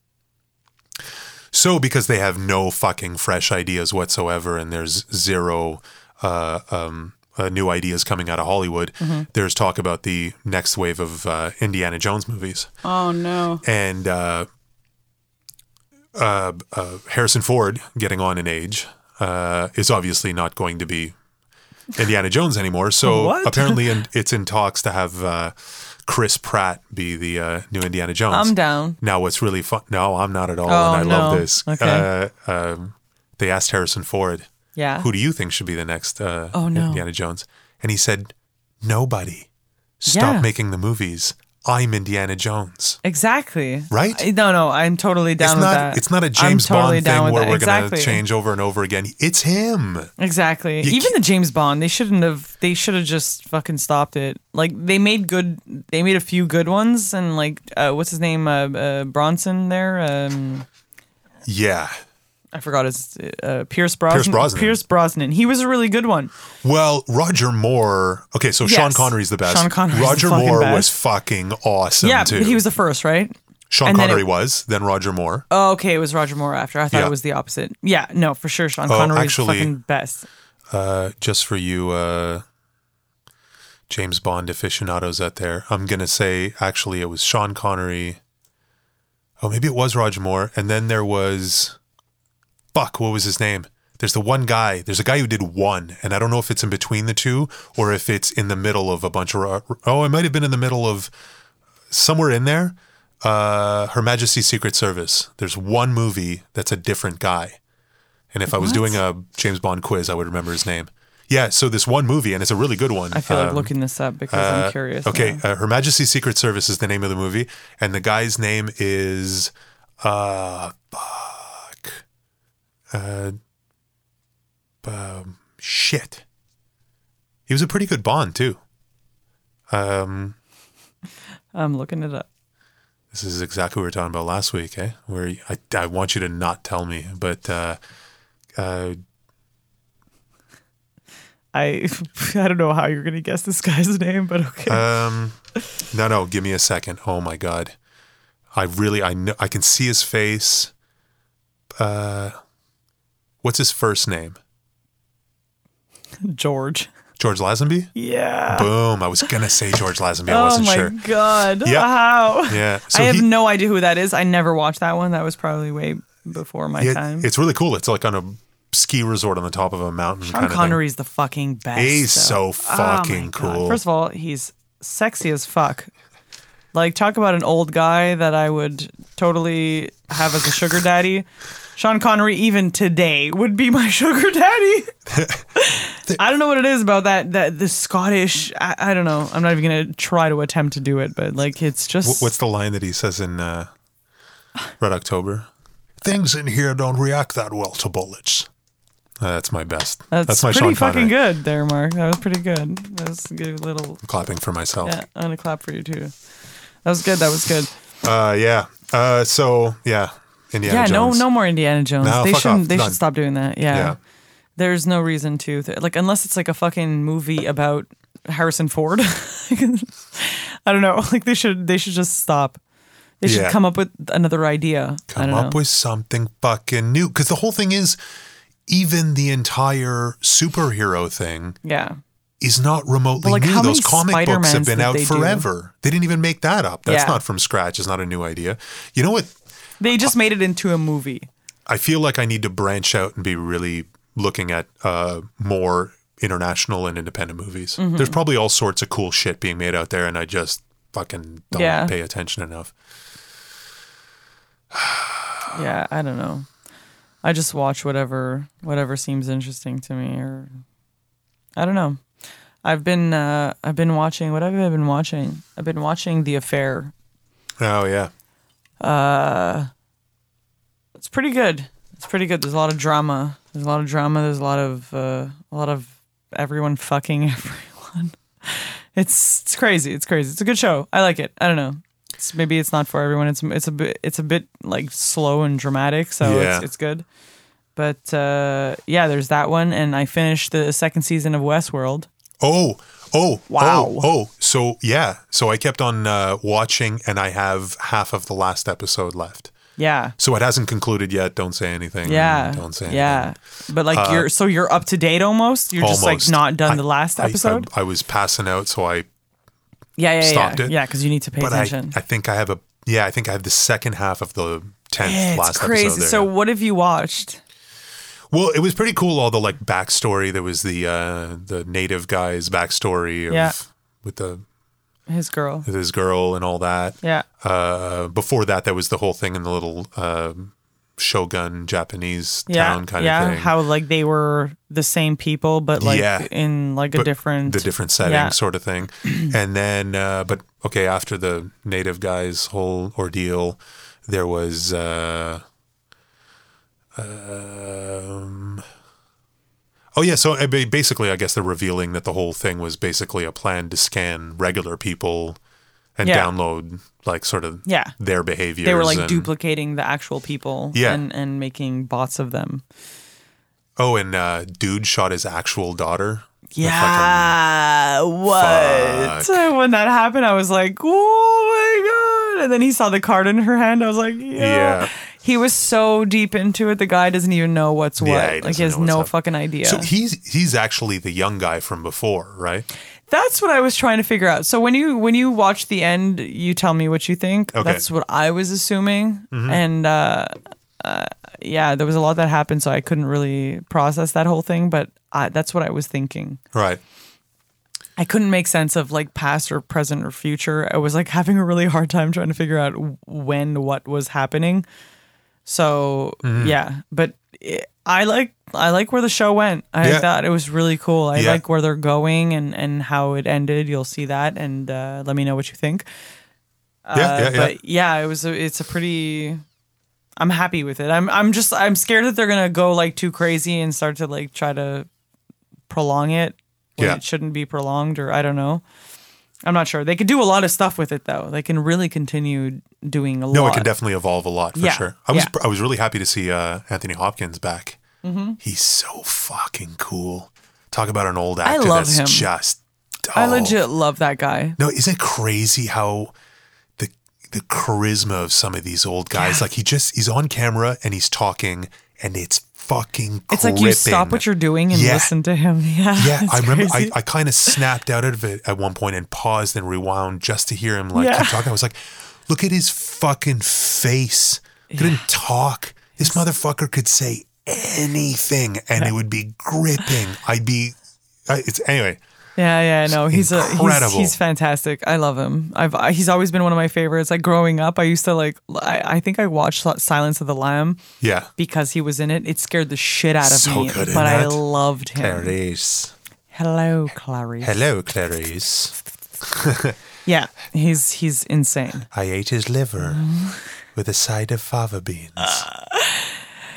so because they have no fucking fresh ideas whatsoever and there's zero uh um uh, new ideas coming out of Hollywood. There's talk about the next wave of uh, Indiana Jones movies. Oh no. and uh, uh, uh, Harrison Ford, getting on in age, uh, is obviously not going to be Indiana Jones anymore. So What? apparently, in, it's in talks to have uh, Chris Pratt be the uh, new Indiana Jones. I'm down. Now, what's really fun? No, I'm not at all, Oh, and I love this. Okay. Uh, um, they asked Harrison Ford, Yeah. "Who do you think should be the next uh, Oh, no. Indiana Jones?" And he said, "Nobody. Stop Yeah. making the movies. I'm Indiana Jones." Exactly. Right? No, no, I'm totally down it's with not that. it's not a James totally Bond thing where that. we're exactly. gonna change over and over again. It's him. Exactly. You Even the James Bond, they shouldn't have. They should have just fucking stopped it. Like they made good. They made a few good ones, and like uh, what's his name, uh, uh, Bronson there. Um, Yeah. I forgot his uh, Pierce Brosnan. Pierce Brosnan. Pierce Brosnan. He was a really good one. Well, Roger Moore. Okay, so Sean Yes. Connery's the best. Sean Connery's the Roger Moore best. was fucking awesome yeah, too. but he was the first, right? Sean and Connery it- was, then Roger Moore. Oh, okay, it was Roger Moore after. I thought Yeah. it was the opposite. Yeah, no, for sure. Sean Oh, Connery's actually- fucking best. Uh, just for you uh, James Bond aficionados out there, I'm gonna say actually it was Sean Connery. Oh, maybe it was Roger Moore, and then there was fuck, what was his name? There's the one guy. There's a guy who did one, and I don't know if it's in between the two or if it's in the middle of a bunch of. Oh, it might have been in the middle of somewhere in there. Uh, Her Majesty's Secret Service. There's one movie that's a different guy, and if I was What? doing a James Bond quiz, I would remember his name. Yeah, so this one movie, and it's a really good one. I feel like Um, looking this up because uh, I'm curious. Okay, uh, Her Majesty's Secret Service is the name of the movie, and the guy's name is uh uh um, shit. He was a pretty good Bond too. Um, I'm looking it up. this is exactly what we were talking about last week, eh? Where I I want you to not tell me, but uh, uh, I I don't know how you're gonna guess this guy's name, but okay. Um, no, no, give me a second. Oh my god, I really, I know, I can see his face. Uh, what's his first name? George. George Lazenby. Yeah. Boom! I was gonna say George Lazenby. I oh wasn't sure. Oh, my sure. god. Yeah. How? Yeah, so I have he- no idea who that is. I never watched that one. That was probably way before my It- time. it's really cool. It's like on a ski resort on the top of a mountain. Sean kind of. Connery's the fucking best. He's though. so Oh fucking God. cool. First of all, he's sexy as fuck. Like talk about an old guy that I would totally have as a sugar daddy. Sean Connery, even today, would be my sugar daddy. I don't know what it is about that that the Scottish. I, I don't know. I'm not even gonna try to attempt to do it, but like it's just What's the line that he says in uh, Red October? Things in here don't react that well to bullets. Uh, that's my best. that's, my pretty Sean fucking Connery. good there, Mark. That was pretty good. That was a good little. Clapping for myself. Yeah, I'm gonna clap for you too. That was good. That was good. Uh, yeah. Uh, so yeah, Indiana yeah, Jones. no, no more Indiana Jones. No, they fuck shouldn't. off. They Done. should stop doing that. Yeah. Yeah. There's no reason to th- like unless it's like a fucking movie about Harrison Ford. I don't know. Like they should. They should just stop. They should Yeah. come up with another idea. I Come don't up know. with something fucking new. Because the whole thing is, even the entire superhero thing yeah. is not remotely like, new. how Those many comic books have Spider-Mans been did out they do? forever. They didn't even make that up. That's Yeah. not from scratch. It's not a new idea. You know what? They just made it into a movie. I feel like I need to branch out and be really looking at uh, more international and independent movies. Mm-hmm. There's probably all sorts of cool shit being made out there, and I just fucking don't Yeah. pay attention enough. Yeah, I don't know. I just watch whatever whatever seems interesting to me, or I don't know. I've been uh, I've been watching. What have I been watching? I've been watching The Affair. Oh yeah, It's pretty good. It's pretty good. There's a lot of drama. There's a lot of drama. There's a lot of uh, a lot of everyone fucking everyone. It's it's crazy. It's crazy. It's a good show. I like it. I don't know. it's maybe it's not for everyone. It's it's a bit it's a bit like slow and dramatic, so Yeah. it's it's good. But uh, yeah, there's that one, and I finished the second season of Westworld. Oh, oh, Wow. Oh, oh. so yeah. So I kept on uh, watching, and I have half of the last episode left. Yeah, So it hasn't concluded yet. Don't say anything. yeah, Don't say anything. yeah. But like you're so you're up to date almost. You're just like not done I- the last I- I- episode. I, was passing out, so I. yeah, yeah, stopped yeah, it. yeah. Because you need to pay But I, attention. I think I have a. Yeah, I think I have the second half of the tenth it's last crazy. episode. There. So what have you watched? Well, it was pretty cool. All the like backstory. There was the uh the native guy's backstory of Yeah. with the His girl. his girl and all that. Yeah. Uh, before that, there was the whole thing in the little um shogun Japanese Yeah, town kind yeah. of thing. Yeah, how like they were the same people, but like Yeah. in like a different the different setting Yeah. sort of thing. and then, uh, but okay, after the native guy's whole ordeal, there was. Uh, um, oh yeah, so basically, I guess they're revealing that the whole thing was basically a plan to scan regular people and Yeah. download like sort of Yeah. their behaviors. They were like and- duplicating the actual people Yeah. and, and making bots of them. Oh, and uh, dude shot his actual daughter. with, like, a- Yeah. what? When that happened, I was like, oh my God. And then he saw the card in her hand. I was like, yeah. Yeah. He was so deep into it. The guy doesn't even know what's what. Yeah, he like, he has no up. fucking idea. So he's he's actually the young guy from before, right? That's what I was trying to figure out. So when you when you watch the end, you tell me what you think. Okay. That's what I was assuming, and uh, uh, yeah, there was a lot that happened, so I couldn't really process that whole thing. But I, that's what I was thinking. Right. I couldn't make sense of like past or present or future. I was like having a really hard time trying to figure out when what was happening. So Mm-hmm. yeah, but it, I like I like where the show went. I Yeah. thought it was really cool. I Yeah. like where they're going and and how it ended. You'll see that and uh, let me know what you think. Yeah, yeah, yeah. But yeah, it was a, it's a pretty. I'm happy with it. I'm I'm just I'm scared that they're gonna go like too crazy and start to like try to prolong it when Yeah. it shouldn't be prolonged or I don't know. I'm not sure. They could do a lot of stuff with it though. They can really continue doing a No, lot. No, it can definitely evolve a lot for Yeah, sure. I was yeah. I was really happy to see uh, Anthony Hopkins back. Mm-hmm. He's so fucking cool. Talk about an old actor I love that's him. just. I oh. legit love that guy. No, isn't it crazy how the the charisma of some of these old guys? Like he just he's on camera and he's talking, and it's fucking. It's like you stop what you're doing and Yeah. listen to him. Yeah. Yeah, I remember I. I kind of snapped out of it at one point and paused and rewound just to hear him like Yeah. keep talking. I was like, look at his fucking face. Couldn't talk. This motherfucker could say anything and it would be gripping. I'd be I, it's anyway. Yeah, yeah, no, he's a he's, incredible. he's fantastic. I love him. I've I- he's always been one of my favorites. Like growing up, I used to like I, I think I watched Silence of the Lamb Yeah. because he was in it. It scared the shit out of So me, but I that. loved him. Clarice. Hello, Clarice. Hello, Clarice. Yeah, he's he's insane. I ate his liver with a side of fava beans.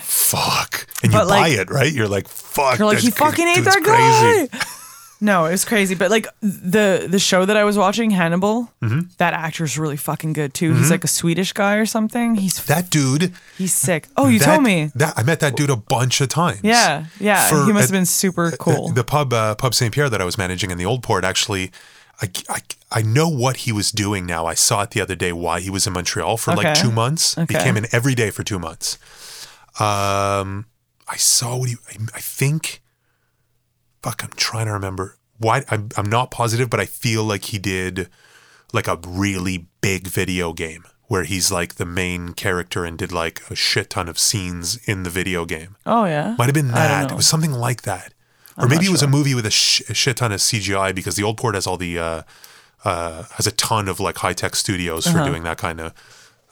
fuck. And you But, buy like- it, right? You're like, fuck. You're like he fucking ate that crazy. guy. No, it was crazy. But like the the show that I was watching, Hannibal, Mm-hmm. that actor's really fucking good too. He's like a Swedish guy or something. He's That dude. he's sick. Oh, you that, told me. That I met that dude a bunch of times. Yeah, yeah. For he must have been super cool. The pub, uh, pub Saint Pierre that I was managing in the old port, actually, I, I, I know what he was doing now. I saw it the other day. Why he was in Montreal for like two months. He Okay. came in every day for two months. Um, I saw what he. I, I think. Fuck, I'm trying to remember. Why I'm, I'm not positive, but I feel like he did like a really big video game where he's like the main character and did like a shit ton of scenes in the video game. oh yeah, Might have been that. It was something like that. Or maybe it was a movie with a, sh- a shit ton of CGI because the old port has all the uh, uh, has a ton of like high tech studios Uh-huh. for doing that kind of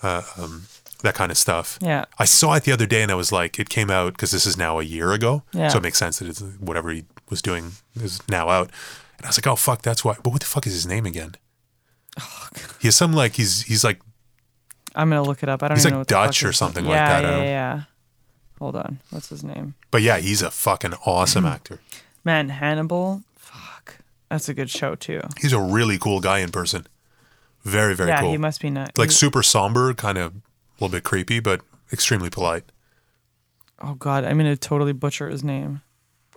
uh, um, that kind of stuff. Yeah. I saw it the other day and I was like, it came out because this is now a year ago, Yeah. so it makes sense that it's whatever he was doing is now out. And I was like, oh fuck, that's why. But what the fuck is his name again? he has some like he's he's like I'm gonna look it up. I don't He's even like know what the Dutch or something like that. Yeah, yeah, yeah. Hold on. What's his name? but yeah, he's a fucking awesome actor. Man, Hannibal. Fuck, that's a good show too. He's a really cool guy in person. Very, very cool. yeah, cool. he must be nice. like super somber, kind of a little bit creepy, but extremely polite. oh god, I'm gonna totally butcher his name.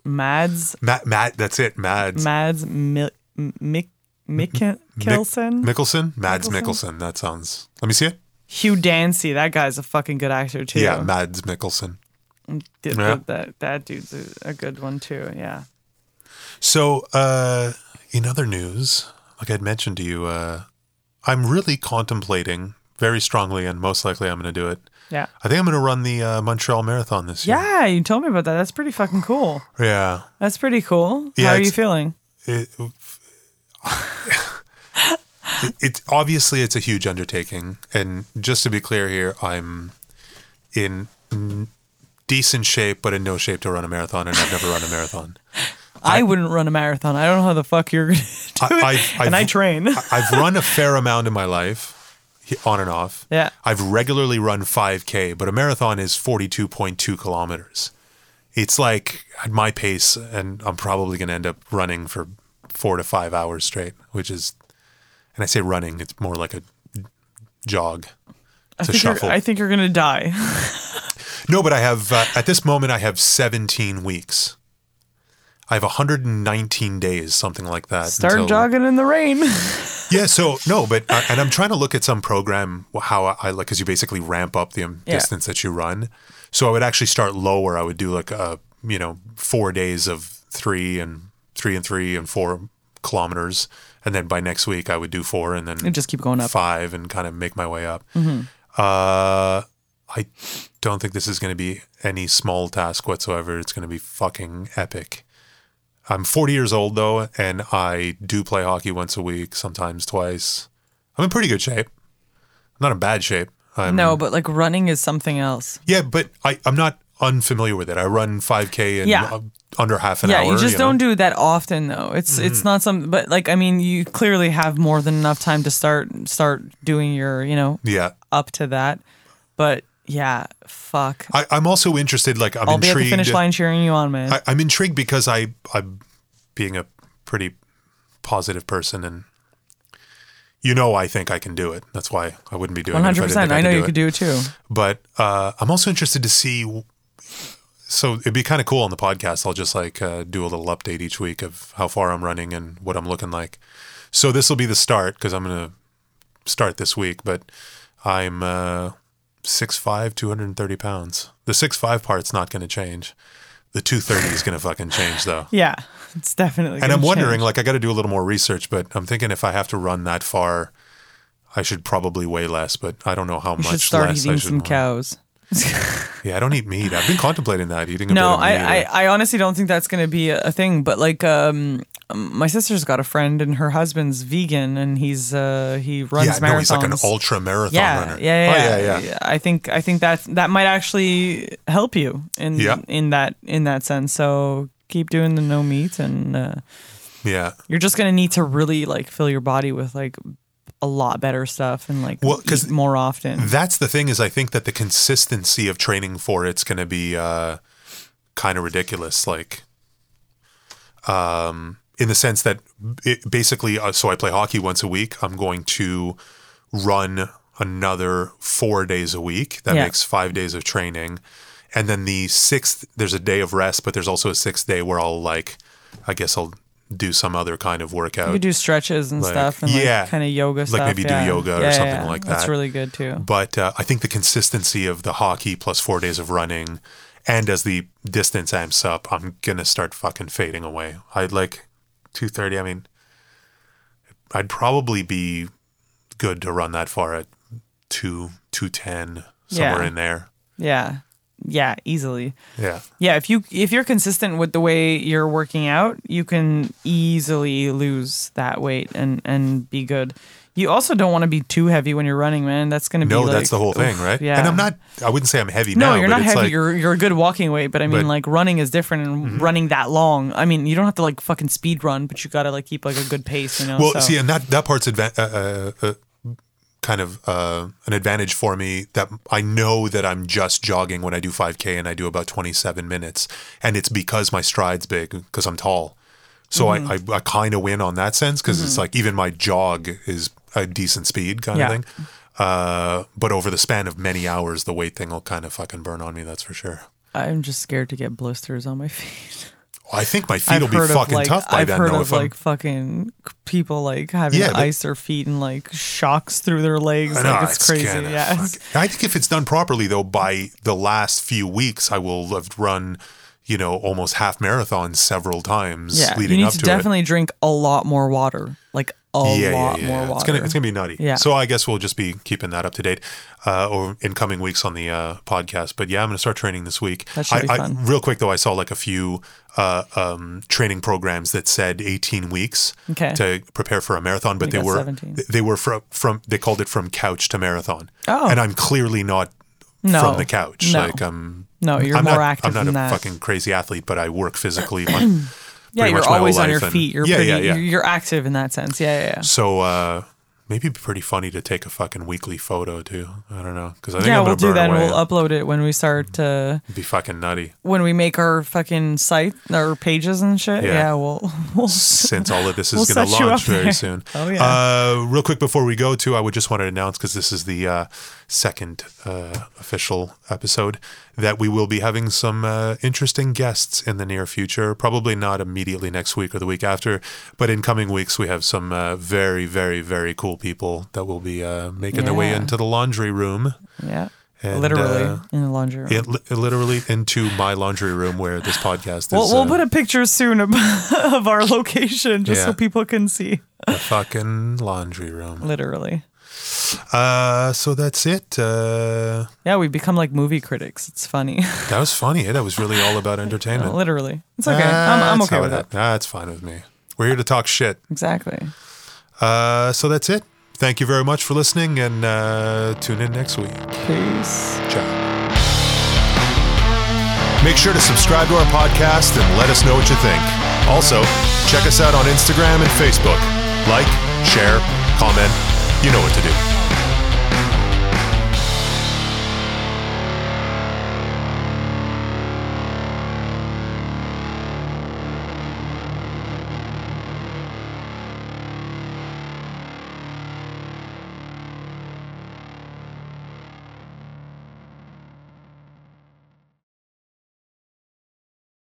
Mads Matt, Matt, that's it. Mads Mads Mik Mik Mikkelsen. Mickelson, Mads? Mikkelsen. That sounds. Let me see it. Hugh Dancy, that guy's a fucking good actor too. Yeah, Mads Mikkelsen. Did- Yeah. that that dude's a, a good one too. Yeah. So, uh, in other news, like I'd mentioned to you, uh, I'm really contemplating very strongly, and most likely I'm going to do it. Yeah. I think I'm going to run the uh, Montreal Marathon this year. Yeah, you told me about that. That's pretty fucking cool. Yeah. That's pretty cool. Yeah, How are you feeling? It, it, it obviously it's a huge undertaking, and just to be clear here, I'm in decent shape, but in no shape to run a marathon, and I've never run a marathon. I, wouldn't run a marathon. I don't know how the fuck you're gonna do I- it. I've- and I I've- train. I've run a fair amount in my life, on and off. Yeah. I've regularly run 5K, but a marathon is 42.2 kilometers. It's like at my pace, and I'm probably going to end up running for four to five hours straight, which is, and I say running, it's more like a jog. I It's a think, you're, shuffle. I think you're gonna die. No, but I have, uh, at this moment, I have 17 weeks. I have 119 days, something like that. Start until- jogging in the rain. Yeah, so no, but uh, and I'm trying to look at some program how I, I like because you basically ramp up the um, Yeah. distance that you run. So I would actually start lower. I would do like a you know four days of three and three and three and four kilometers, and then by next week I would do four and then and just keep going up. five and kind of make my way up. Uh, I don't think this is going to be any small task whatsoever. It's going to be fucking epic. I'm 40 years old though, and I do play hockey once a week, sometimes twice. I'm in pretty good shape. I'm not in bad shape. I'm, No, but like running is something else. Yeah, but I, I'm not unfamiliar with it. I run 5K in Yeah. uh, under half an yeah, hour. you just know? don't do that often though. It's it's not something but like I mean you clearly have more than enough time to start start doing your, you know, Yeah. up to that. But yeah, fuck. I, I'm also interested, like, I'm I'll be at the intrigued. finish line cheering you on, man. I, I'm intrigued because I, I'm being a pretty positive person, and you know, I think I can do it. That's why I wouldn't be doing One it. hundred I percent. I know you do could do it too. But uh, I'm also interested to see. So it'd be kind of cool on the podcast. I'll just like uh, do a little update each week of how far I'm running and what I'm looking like. So this will be the start because I'm gonna start this week. But I'm uh, 6'5", 230 pounds. The 6'5", part's not going to change. The 230 is going to fucking change though. Yeah, it's definitely. And I'm wondering, change. like, I got to do a little more research, but I'm thinking if I have to run that far, I should probably weigh less. But I don't know how you much should start less I eating should. some cows. Yeah, I don't eat meat. I've been contemplating that eating a No, bit of meat. I, I, I honestly don't think that's going to be a, a thing. But like, um, my sister's got a friend, and her husband's vegan, and he's uh, he runs yeah, marathons. no, he's like an ultra marathon yeah, runner. yeah, yeah, oh, yeah, yeah, yeah. I think I think that that might actually help you in Yeah. in that in that sense. So keep doing the no meat, and uh, Yeah. you're just gonna need to really like fill your body with like a lot better stuff and like Well, eat more often. That's the thing is I think that the consistency of training for it's going to be uh, kind of ridiculous. Like, um, in the sense that basically, uh, so I play hockey once a week. I'm going to run another four days a week. That Yeah. makes five days of training. And then the sixth, there's a day of rest, but there's also a sixth day where I'll like, I guess I'll do some other kind of workout. You could do stretches and Like, stuff, and like yeah. kind of yoga Like stuff. maybe do yeah. yoga or Yeah, yeah, something yeah. like That's really good too. But uh, I think the consistency of the hockey plus four days of running, and as the distance amps up, I'm gonna start fucking fading away. I'd like two thirty. I mean, I'd probably be good to run that far at two two ten somewhere Yeah. in there. Yeah, yeah, easily. Yeah, Yeah, if you if you're consistent with the way you're working out, you can easily lose that weight and and be good. You also don't want to be too heavy when you're running, man. That's going to be no, like, that's the whole thing, oof, right? Yeah. And I'm not. I wouldn't say I'm heavy No, now. you're not heavy. Like, you're you're a good walking weight, but I mean, But- Mm-hmm. like running is different, and running that long. I mean, you don't have to like fucking speed run, but you got to like keep like a good pace, you know. Well, so. see, and that that part's adva- uh, uh, uh, kind of uh, an advantage for me that I know that I'm just jogging when I do 5K and I do about 27 minutes, and it's because my stride's big because I'm tall. So Mm-hmm. I, I, I kind of win on that sense because it's like even my jog is a decent speed kind Yeah. of thing. Uh, but over the span of many hours, the weight thing will kind of fucking burn on me. That's for sure. I'm just scared to get blisters on my feet. I think my feet will be fucking like tough by I've then, heard though. of If I'm, like fucking people like having Yeah, ice their feet and like shocks through their legs. I know, like it's, crazy. kinda yeah. it's- I think if it's done properly, though, by the last few weeks, I will have run, you know, almost half marathons several times Yeah. Leading up to to, definitely drink a lot more water. Like a it. lot more water. It's gonna it's gonna be nutty. Yeah. So I guess we'll just be keeping that up to date, uh, or in coming weeks on the uh, podcast. But yeah, I'm gonna start training this week. That should I, be I- real quick though, I saw like a few uh, um, training programs that said 18 weeks Okay. to prepare for a marathon, but they were 17. they were from from they called it from couch to marathon. Oh. and I'm clearly not No. from the couch. No. Like I'm No, you're I'm more not, active I'm not a that. fucking crazy athlete, but I work physically. my- yeah, you're much my whole always on your feet. You're yeah, pretty yeah, yeah. You're, you're active in that sense. Yeah, yeah, yeah. So uh, maybe it'd be pretty funny to take a fucking weekly photo too. I don't know because I think Yeah, I'm we'll do that and we'll upload it when we start uh It'd be fucking nutty. when we make our fucking site our pages and shit. Yeah. Yeah, we'll, we'll Since all of this We'll is going to set you launch up very there. soon. Oh, yeah. Uh, real quick before we go to, I would just want to announce because this is the uh, second uh, official episode that we will be having some uh, interesting guests in the near future. Probably not immediately next week or the week after, but in coming weeks we have some uh, very, very, very cool people that will be uh, making their way into the laundry room. yeah. And, Literally uh, in the laundry room. It, li- literally into my laundry room where this podcast is. We'll, we'll uh, put a picture soon of, of our location just so people can see. the fucking laundry room. Literally. Uh, so that's it. Uh, Yeah, we've become like movie critics. It's funny. that was funny. Eh? That was really all about entertainment. Literally. It's okay. I'm, I'm okay with it hap- That's fine with me. We're here to talk shit. Exactly. Uh, so that's it. Thank you very much for listening and uh, tune in next week. Peace. Ciao. Make sure to subscribe to our podcast and let us know what you think. Also, check us out on Instagram and Facebook. Like, share, comment. You know what to do.